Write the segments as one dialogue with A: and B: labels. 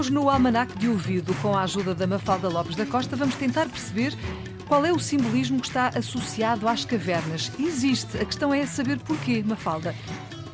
A: Hoje, no Almanac de Ouvido, com a ajuda da Mafalda Lopes da Costa, vamos tentar perceber qual é o simbolismo que está associado às cavernas. Existe. A questão é saber porquê, Mafalda.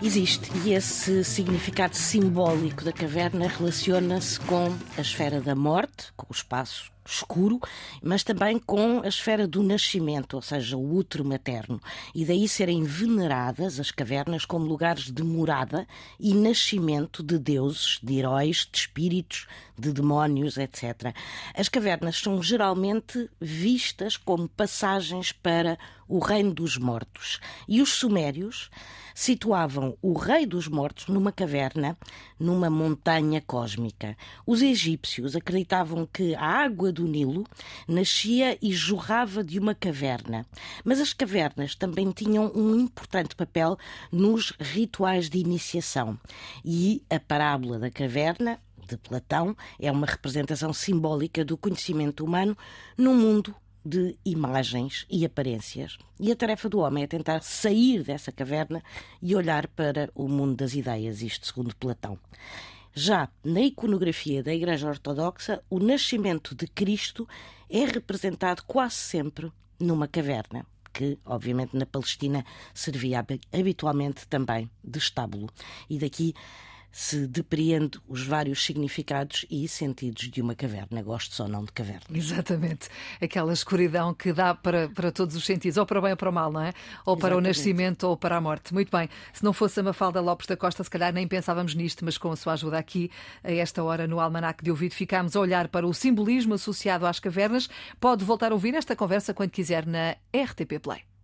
B: Existe, e esse significado simbólico da caverna relaciona-se com a esfera da morte, com o espaço escuro, mas também com a esfera do nascimento, ou seja, o útero materno. E daí serem veneradas as cavernas como lugares de morada e nascimento de deuses, de heróis, de espíritos, de demónios, etc. As cavernas são geralmente vistas como passagens para o reino dos mortos. E os sumérios situavam o rei dos mortos numa caverna, numa montanha cósmica. Os egípcios acreditavam que a água do Nilo nascia e jorrava de uma caverna. Mas as cavernas também tinham um importante papel nos rituais de iniciação. E a parábola da caverna de Platão é uma representação simbólica do conhecimento humano no mundo de imagens e aparências. E a tarefa do homem é tentar sair dessa caverna e olhar para o mundo das ideias, isto segundo Platão. Já na iconografia da Igreja Ortodoxa, o nascimento de Cristo é representado quase sempre numa caverna que, obviamente, na Palestina servia habitualmente também de estábulo. E daqui se depreende os vários significados e sentidos de uma caverna, gosto ou não de caverna.
A: Exatamente. Aquela escuridão que dá para, para todos os sentidos, ou para o bem ou para o mal, não é? Ou para Exatamente. o nascimento ou para a morte. Muito bem. Se não fosse a Mafalda Lopes da Costa, se calhar nem pensávamos nisto, mas com a sua ajuda aqui, a esta hora no Almanac de Ouvido, ficámos a olhar para o simbolismo associado às cavernas. Pode voltar a ouvir esta conversa quando quiser na RTP Play.